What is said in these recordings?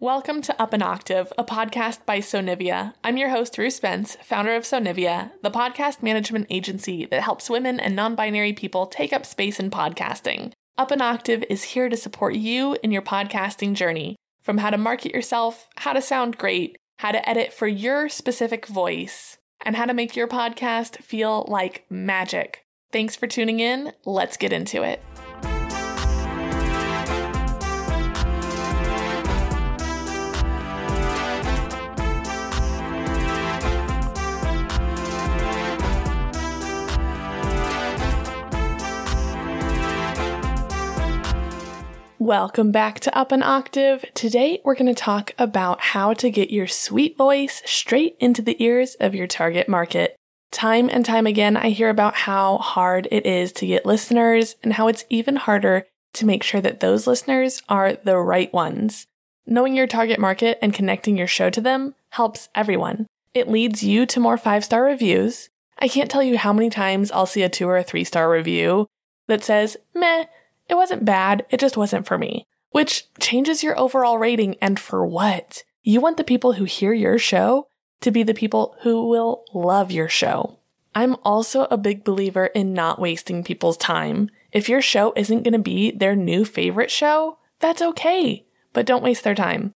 Welcome to Up an Octave, a podcast by Sonivia. I'm your host, Ruth Spence, founder of Sonivia, the podcast management agency that helps women and non binary people take up space in podcasting. Up an Octave is here to support you in your podcasting journey from how to market yourself, how to sound great, how to edit for your specific voice, and how to make your podcast feel like magic. Thanks for tuning in. Let's get into it. Welcome back to Up an Octave. Today we're going to talk about how to get your sweet voice straight into the ears of your target market. Time and time again, I hear about how hard it is to get listeners and how it's even harder to make sure that those listeners are the right ones. Knowing your target market and connecting your show to them helps everyone. It leads you to more five star reviews. I can't tell you how many times I'll see a two or a three star review that says, meh, it wasn't bad, it just wasn't for me. Which changes your overall rating, and for what? You want the people who hear your show to be the people who will love your show. I'm also a big believer in not wasting people's time. If your show isn't going to be their new favorite show, that's okay, but don't waste their time.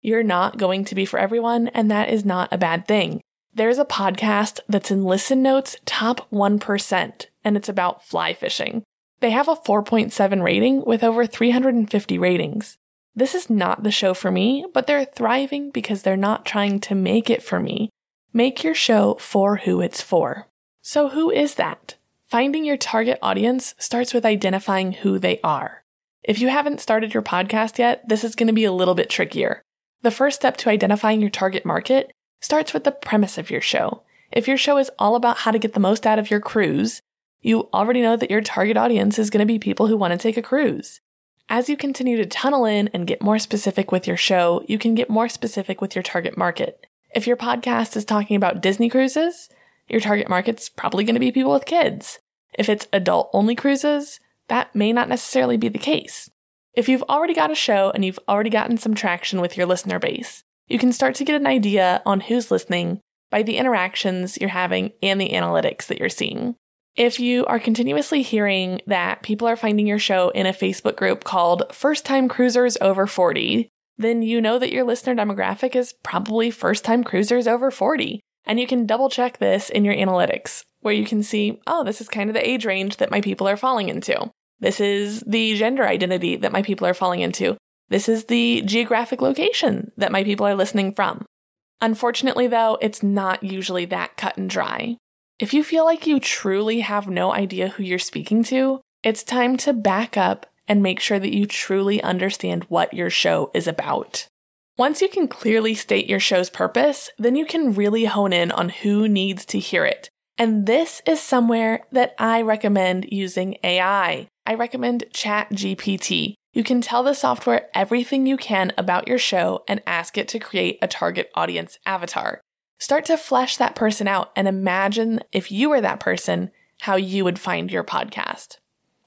You're not going to be for everyone, and that is not a bad thing. There's a podcast that's in Listen Notes top 1%, and it's about fly fishing. They have a 4.7 rating with over 350 ratings. This is not the show for me, but they're thriving because they're not trying to make it for me. Make your show for who it's for. So, who is that? Finding your target audience starts with identifying who they are. If you haven't started your podcast yet, this is going to be a little bit trickier. The first step to identifying your target market starts with the premise of your show. If your show is all about how to get the most out of your cruise, you already know that your target audience is going to be people who want to take a cruise. As you continue to tunnel in and get more specific with your show, you can get more specific with your target market. If your podcast is talking about Disney cruises, your target market's probably going to be people with kids. If it's adult only cruises, that may not necessarily be the case. If you've already got a show and you've already gotten some traction with your listener base, you can start to get an idea on who's listening by the interactions you're having and the analytics that you're seeing. If you are continuously hearing that people are finding your show in a Facebook group called First Time Cruisers Over 40, then you know that your listener demographic is probably first time cruisers over 40. And you can double check this in your analytics, where you can see, oh, this is kind of the age range that my people are falling into. This is the gender identity that my people are falling into. This is the geographic location that my people are listening from. Unfortunately, though, it's not usually that cut and dry. If you feel like you truly have no idea who you're speaking to, it's time to back up and make sure that you truly understand what your show is about. Once you can clearly state your show's purpose, then you can really hone in on who needs to hear it. And this is somewhere that I recommend using AI. I recommend ChatGPT. You can tell the software everything you can about your show and ask it to create a target audience avatar. Start to flesh that person out and imagine if you were that person, how you would find your podcast.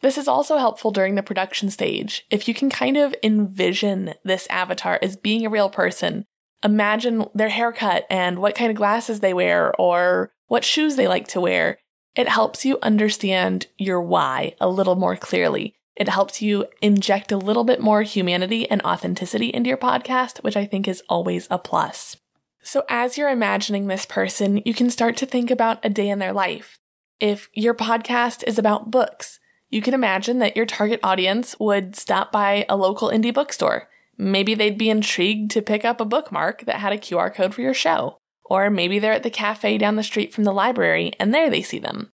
This is also helpful during the production stage. If you can kind of envision this avatar as being a real person, imagine their haircut and what kind of glasses they wear or what shoes they like to wear. It helps you understand your why a little more clearly. It helps you inject a little bit more humanity and authenticity into your podcast, which I think is always a plus. So, as you're imagining this person, you can start to think about a day in their life. If your podcast is about books, you can imagine that your target audience would stop by a local indie bookstore. Maybe they'd be intrigued to pick up a bookmark that had a QR code for your show. Or maybe they're at the cafe down the street from the library and there they see them.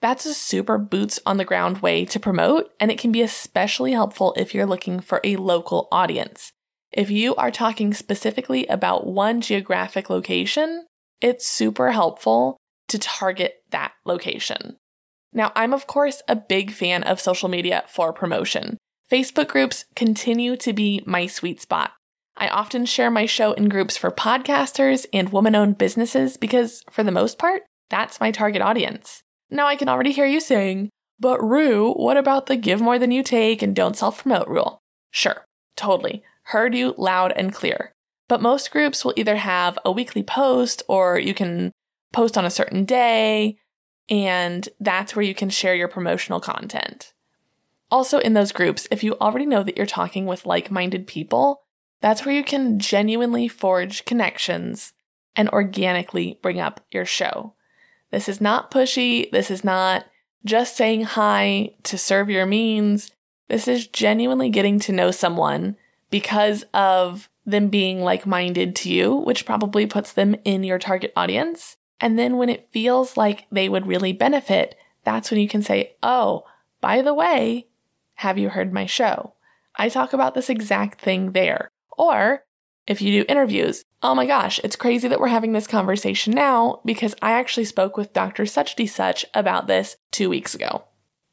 That's a super boots on the ground way to promote, and it can be especially helpful if you're looking for a local audience. If you are talking specifically about one geographic location, it's super helpful to target that location. Now, I'm of course a big fan of social media for promotion. Facebook groups continue to be my sweet spot. I often share my show in groups for podcasters and woman owned businesses because, for the most part, that's my target audience. Now, I can already hear you saying, but Rue, what about the give more than you take and don't self promote rule? Sure, totally. Heard you loud and clear. But most groups will either have a weekly post or you can post on a certain day, and that's where you can share your promotional content. Also, in those groups, if you already know that you're talking with like minded people, that's where you can genuinely forge connections and organically bring up your show. This is not pushy. This is not just saying hi to serve your means. This is genuinely getting to know someone because of them being like minded to you, which probably puts them in your target audience. And then when it feels like they would really benefit, that's when you can say, Oh, by the way, have you heard my show? I talk about this exact thing there. Or if you do interviews, oh my gosh, it's crazy that we're having this conversation now because I actually spoke with Dr. Such Such about this two weeks ago.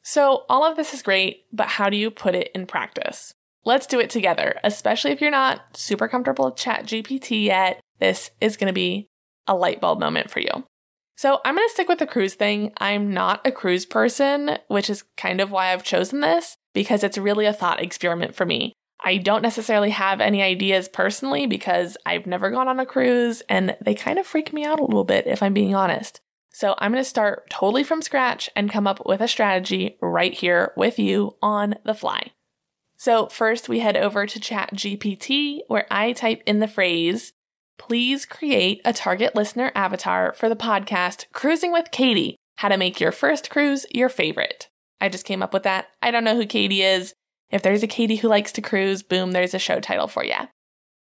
So all of this is great, but how do you put it in practice? Let's do it together, especially if you're not super comfortable with ChatGPT yet. This is going to be a light bulb moment for you. So I'm going to stick with the cruise thing. I'm not a cruise person, which is kind of why I've chosen this because it's really a thought experiment for me. I don't necessarily have any ideas personally because I've never gone on a cruise and they kind of freak me out a little bit if I'm being honest. So I'm going to start totally from scratch and come up with a strategy right here with you on the fly. So first we head over to ChatGPT where I type in the phrase Please create a target listener avatar for the podcast Cruising with Katie How to Make Your First Cruise Your Favorite. I just came up with that. I don't know who Katie is. If there's a Katie who likes to cruise, boom, there's a show title for you.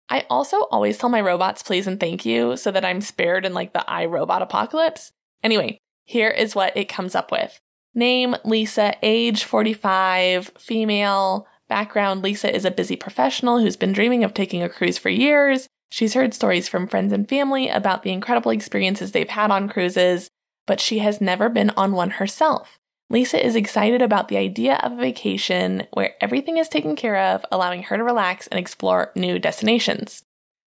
I also always tell my robots please and thank you so that I'm spared in like the iRobot apocalypse. Anyway, here is what it comes up with. Name Lisa, age 45, female. Background Lisa is a busy professional who's been dreaming of taking a cruise for years. She's heard stories from friends and family about the incredible experiences they've had on cruises, but she has never been on one herself. Lisa is excited about the idea of a vacation where everything is taken care of, allowing her to relax and explore new destinations.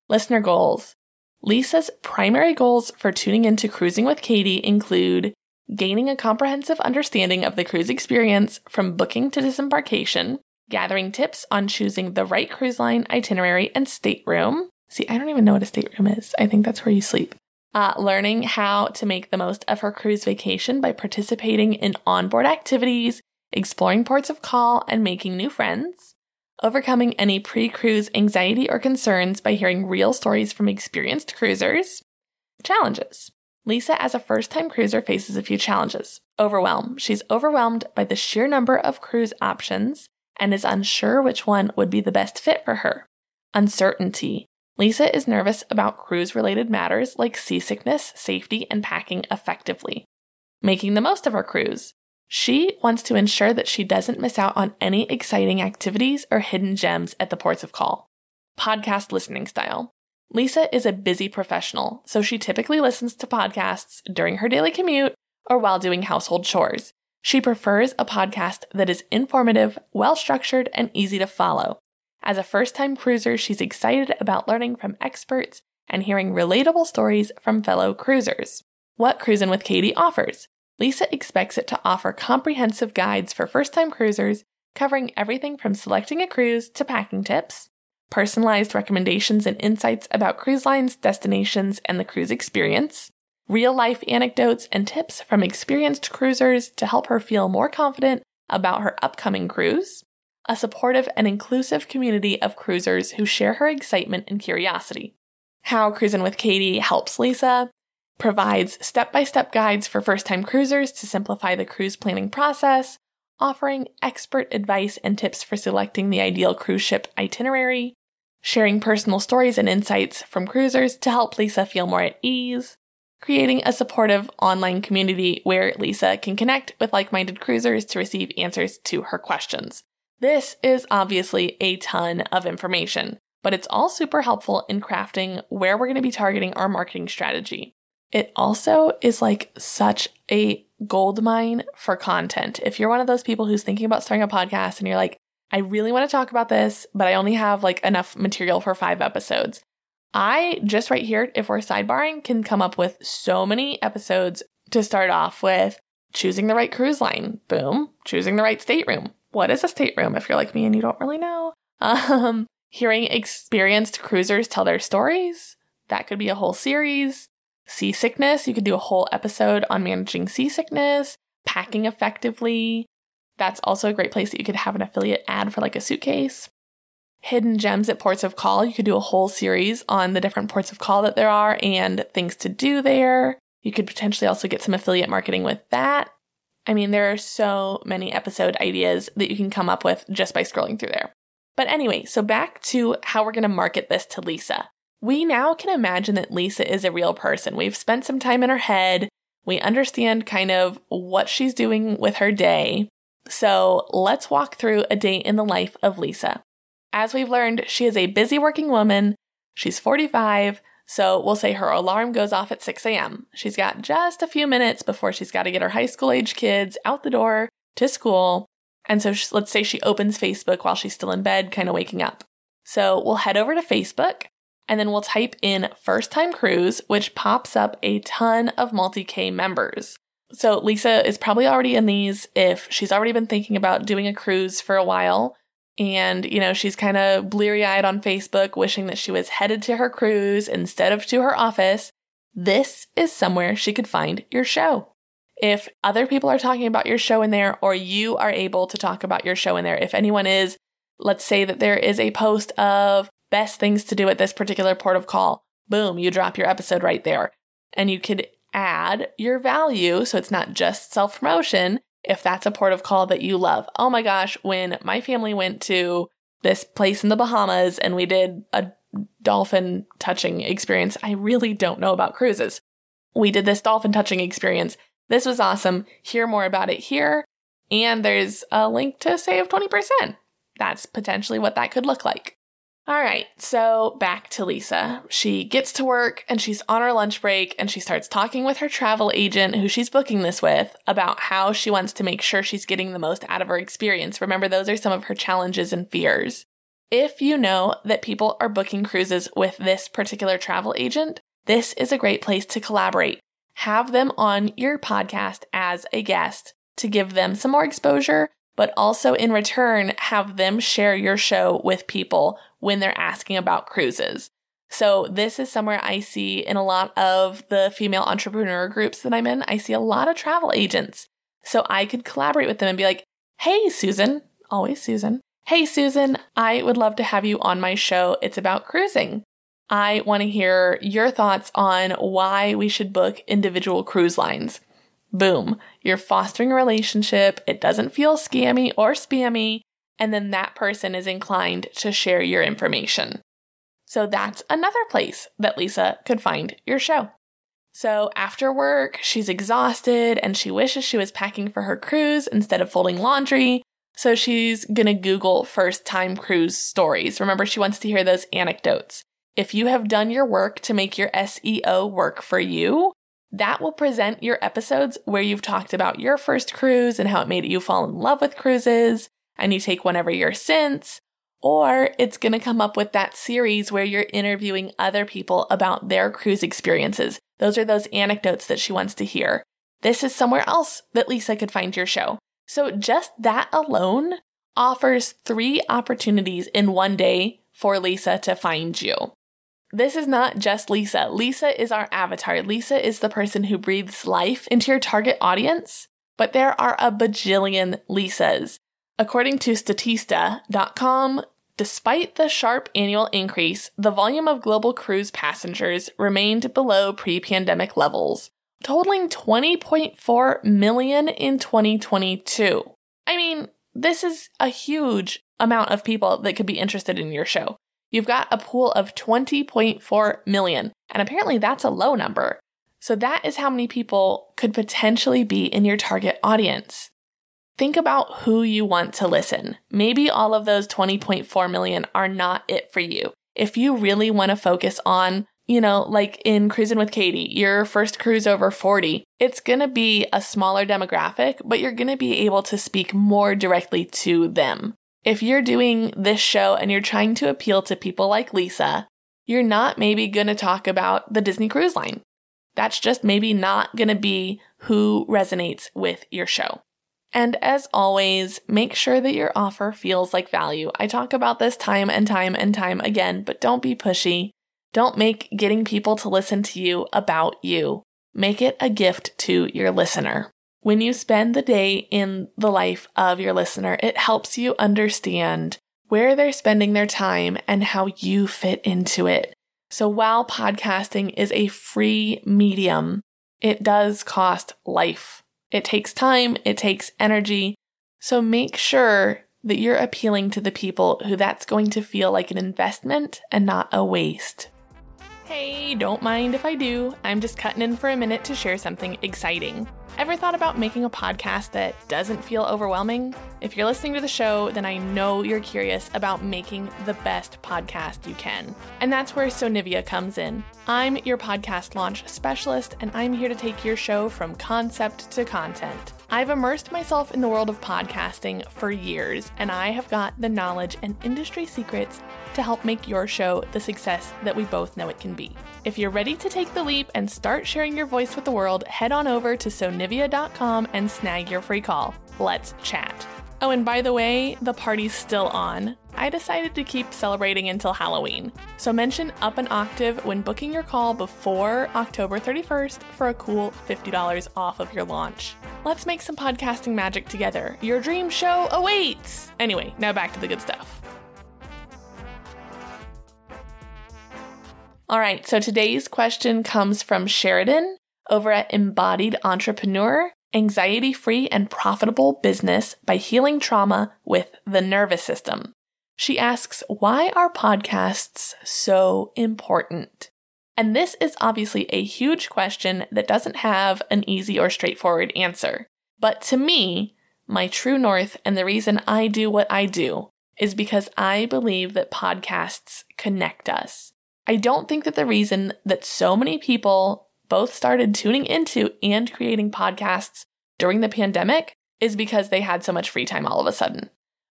Listener goals Lisa's primary goals for tuning into Cruising with Katie include gaining a comprehensive understanding of the cruise experience from booking to disembarkation, gathering tips on choosing the right cruise line itinerary and stateroom, See, I don't even know what a stateroom is. I think that's where you sleep. Uh, learning how to make the most of her cruise vacation by participating in onboard activities, exploring ports of call, and making new friends. Overcoming any pre cruise anxiety or concerns by hearing real stories from experienced cruisers. Challenges. Lisa, as a first time cruiser, faces a few challenges. Overwhelm. She's overwhelmed by the sheer number of cruise options and is unsure which one would be the best fit for her. Uncertainty. Lisa is nervous about cruise related matters like seasickness, safety, and packing effectively. Making the most of her cruise. She wants to ensure that she doesn't miss out on any exciting activities or hidden gems at the ports of call. Podcast listening style. Lisa is a busy professional, so she typically listens to podcasts during her daily commute or while doing household chores. She prefers a podcast that is informative, well structured, and easy to follow. As a first time cruiser, she's excited about learning from experts and hearing relatable stories from fellow cruisers. What Cruisin' with Katie offers. Lisa expects it to offer comprehensive guides for first time cruisers, covering everything from selecting a cruise to packing tips, personalized recommendations and insights about cruise lines, destinations, and the cruise experience, real life anecdotes and tips from experienced cruisers to help her feel more confident about her upcoming cruise, a supportive and inclusive community of cruisers who share her excitement and curiosity. How Cruising with Katie helps Lisa provides step by step guides for first time cruisers to simplify the cruise planning process, offering expert advice and tips for selecting the ideal cruise ship itinerary, sharing personal stories and insights from cruisers to help Lisa feel more at ease, creating a supportive online community where Lisa can connect with like minded cruisers to receive answers to her questions. This is obviously a ton of information, but it's all super helpful in crafting where we're going to be targeting our marketing strategy. It also is like such a gold mine for content. If you're one of those people who's thinking about starting a podcast and you're like, I really want to talk about this, but I only have like enough material for five episodes. I just right here, if we're sidebarring, can come up with so many episodes to start off with choosing the right cruise line. Boom. Choosing the right stateroom what is a stateroom if you're like me and you don't really know? Um, Hearing experienced cruisers tell their stories, that could be a whole series. Seasickness, you could do a whole episode on managing seasickness, packing effectively. That's also a great place that you could have an affiliate ad for like a suitcase. Hidden gems at ports of call, you could do a whole series on the different ports of call that there are and things to do there. You could potentially also get some affiliate marketing with that. I mean, there are so many episode ideas that you can come up with just by scrolling through there. But anyway, so back to how we're going to market this to Lisa. We now can imagine that Lisa is a real person. We've spent some time in her head. We understand kind of what she's doing with her day. So let's walk through a day in the life of Lisa. As we've learned, she is a busy working woman. She's 45, so we'll say her alarm goes off at 6 a.m. She's got just a few minutes before she's got to get her high school age kids out the door to school. And so she, let's say she opens Facebook while she's still in bed, kind of waking up. So we'll head over to Facebook and then we'll type in first time cruise, which pops up a ton of multi K members. So Lisa is probably already in these if she's already been thinking about doing a cruise for a while. And, you know, she's kind of bleary eyed on Facebook, wishing that she was headed to her cruise instead of to her office. This is somewhere she could find your show. If other people are talking about your show in there, or you are able to talk about your show in there, if anyone is, let's say that there is a post of best things to do at this particular port of call, boom, you drop your episode right there. And you could add your value so it's not just self promotion if that's a port of call that you love. Oh my gosh, when my family went to this place in the Bahamas and we did a dolphin touching experience, I really don't know about cruises. We did this dolphin touching experience. This was awesome. Hear more about it here. And there's a link to save 20%. That's potentially what that could look like. All right, so back to Lisa. She gets to work and she's on her lunch break and she starts talking with her travel agent who she's booking this with about how she wants to make sure she's getting the most out of her experience. Remember, those are some of her challenges and fears. If you know that people are booking cruises with this particular travel agent, this is a great place to collaborate. Have them on your podcast as a guest to give them some more exposure, but also in return, have them share your show with people when they're asking about cruises. So, this is somewhere I see in a lot of the female entrepreneur groups that I'm in. I see a lot of travel agents. So, I could collaborate with them and be like, hey, Susan, always Susan. Hey, Susan, I would love to have you on my show. It's about cruising. I want to hear your thoughts on why we should book individual cruise lines. Boom. You're fostering a relationship. It doesn't feel scammy or spammy. And then that person is inclined to share your information. So that's another place that Lisa could find your show. So after work, she's exhausted and she wishes she was packing for her cruise instead of folding laundry. So she's gonna Google first time cruise stories. Remember, she wants to hear those anecdotes. If you have done your work to make your SEO work for you, that will present your episodes where you've talked about your first cruise and how it made you fall in love with cruises, and you take one every year since. Or it's going to come up with that series where you're interviewing other people about their cruise experiences. Those are those anecdotes that she wants to hear. This is somewhere else that Lisa could find your show. So just that alone offers three opportunities in one day for Lisa to find you. This is not just Lisa. Lisa is our avatar. Lisa is the person who breathes life into your target audience. But there are a bajillion Lisas. According to Statista.com, despite the sharp annual increase, the volume of global cruise passengers remained below pre pandemic levels, totaling 20.4 million in 2022. I mean, this is a huge amount of people that could be interested in your show you've got a pool of 20.4 million. And apparently that's a low number. So that is how many people could potentially be in your target audience. Think about who you want to listen. Maybe all of those 20.4 million are not it for you. If you really want to focus on, you know, like in Cruising with Katie, your first cruise over 40, it's going to be a smaller demographic, but you're going to be able to speak more directly to them. If you're doing this show and you're trying to appeal to people like Lisa, you're not maybe going to talk about the Disney Cruise Line. That's just maybe not going to be who resonates with your show. And as always, make sure that your offer feels like value. I talk about this time and time and time again, but don't be pushy. Don't make getting people to listen to you about you. Make it a gift to your listener. When you spend the day in the life of your listener, it helps you understand where they're spending their time and how you fit into it. So while podcasting is a free medium, it does cost life. It takes time, it takes energy. So make sure that you're appealing to the people who that's going to feel like an investment and not a waste. Hey, don't mind if I do. I'm just cutting in for a minute to share something exciting. Ever thought about making a podcast that doesn't feel overwhelming? If you're listening to the show, then I know you're curious about making the best podcast you can. And that's where Sonivia comes in. I'm your podcast launch specialist, and I'm here to take your show from concept to content. I've immersed myself in the world of podcasting for years, and I have got the knowledge and industry secrets to help make your show the success that we both know it can be. If you're ready to take the leap and start sharing your voice with the world, head on over to sonivia.com and snag your free call. Let's chat. Oh, and by the way, the party's still on. I decided to keep celebrating until Halloween. So mention Up an Octave when booking your call before October 31st for a cool $50 off of your launch. Let's make some podcasting magic together. Your dream show awaits! Anyway, now back to the good stuff. All right, so today's question comes from Sheridan over at Embodied Entrepreneur Anxiety Free and Profitable Business by Healing Trauma with the Nervous System. She asks, Why are podcasts so important? And this is obviously a huge question that doesn't have an easy or straightforward answer. But to me, my true north and the reason I do what I do is because I believe that podcasts connect us. I don't think that the reason that so many people both started tuning into and creating podcasts during the pandemic is because they had so much free time all of a sudden.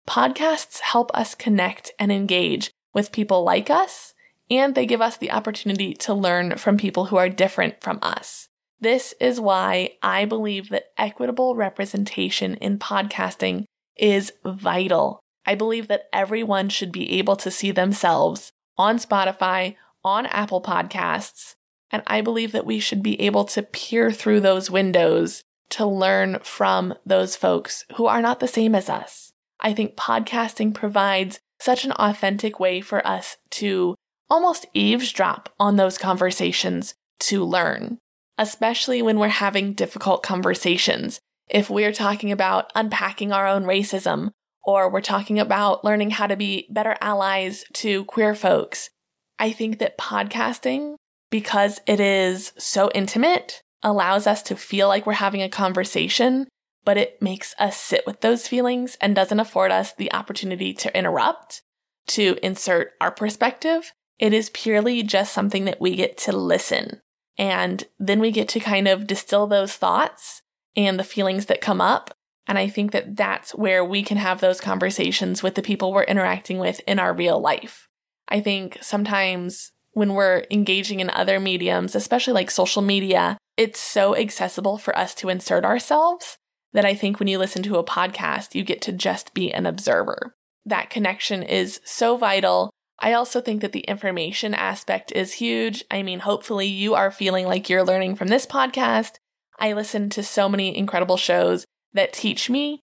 Podcasts help us connect and engage with people like us, and they give us the opportunity to learn from people who are different from us. This is why I believe that equitable representation in podcasting is vital. I believe that everyone should be able to see themselves on Spotify, on Apple Podcasts, and I believe that we should be able to peer through those windows to learn from those folks who are not the same as us. I think podcasting provides such an authentic way for us to almost eavesdrop on those conversations to learn, especially when we're having difficult conversations. If we're talking about unpacking our own racism, or we're talking about learning how to be better allies to queer folks, I think that podcasting, because it is so intimate, allows us to feel like we're having a conversation, but it makes us sit with those feelings and doesn't afford us the opportunity to interrupt, to insert our perspective. It is purely just something that we get to listen. And then we get to kind of distill those thoughts and the feelings that come up. And I think that that's where we can have those conversations with the people we're interacting with in our real life. I think sometimes when we're engaging in other mediums, especially like social media, it's so accessible for us to insert ourselves that I think when you listen to a podcast, you get to just be an observer. That connection is so vital. I also think that the information aspect is huge. I mean, hopefully, you are feeling like you're learning from this podcast. I listen to so many incredible shows that teach me.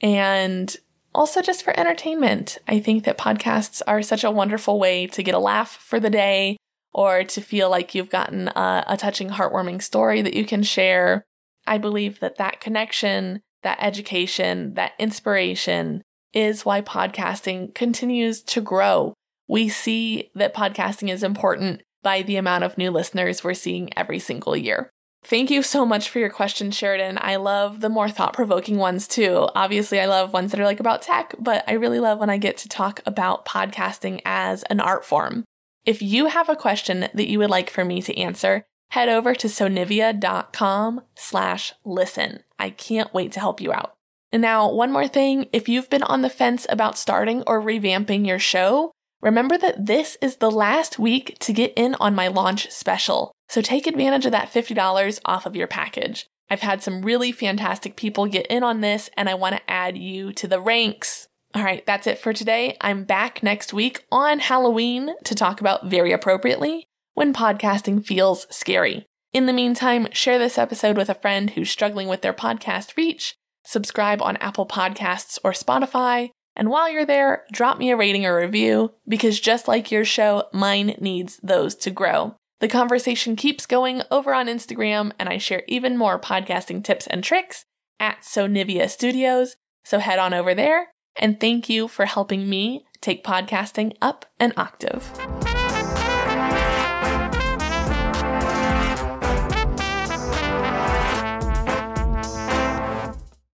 And also just for entertainment. I think that podcasts are such a wonderful way to get a laugh for the day or to feel like you've gotten a, a, touching, heartwarming story that you can share. I believe that that connection, that education, that inspiration is why podcasting continues to grow. We see that podcasting is important by the amount of new listeners we're seeing every single year. Thank you so much for your question, Sheridan. I love the more thought provoking ones too. Obviously, I love ones that are like about tech, but I really love when I get to talk about podcasting as an art form. If you have a question that you would like for me to answer, head over to sonivia.com slash listen. I can't wait to help you out. And now, one more thing. If you've been on the fence about starting or revamping your show, remember that this is the last week to get in on my launch special. So take advantage of that $50 off of your package. I've had some really fantastic people get in on this, and I want to add you to the ranks. All right, that's it for today. I'm back next week on Halloween to talk about very appropriately when podcasting feels scary. In the meantime, share this episode with a friend who's struggling with their podcast reach, subscribe on Apple Podcasts or Spotify, and while you're there, drop me a rating or review because just like your show, mine needs those to grow. The conversation keeps going over on Instagram, and I share even more podcasting tips and tricks at Sonivia Studios. So head on over there, and thank you for helping me take podcasting up an octave.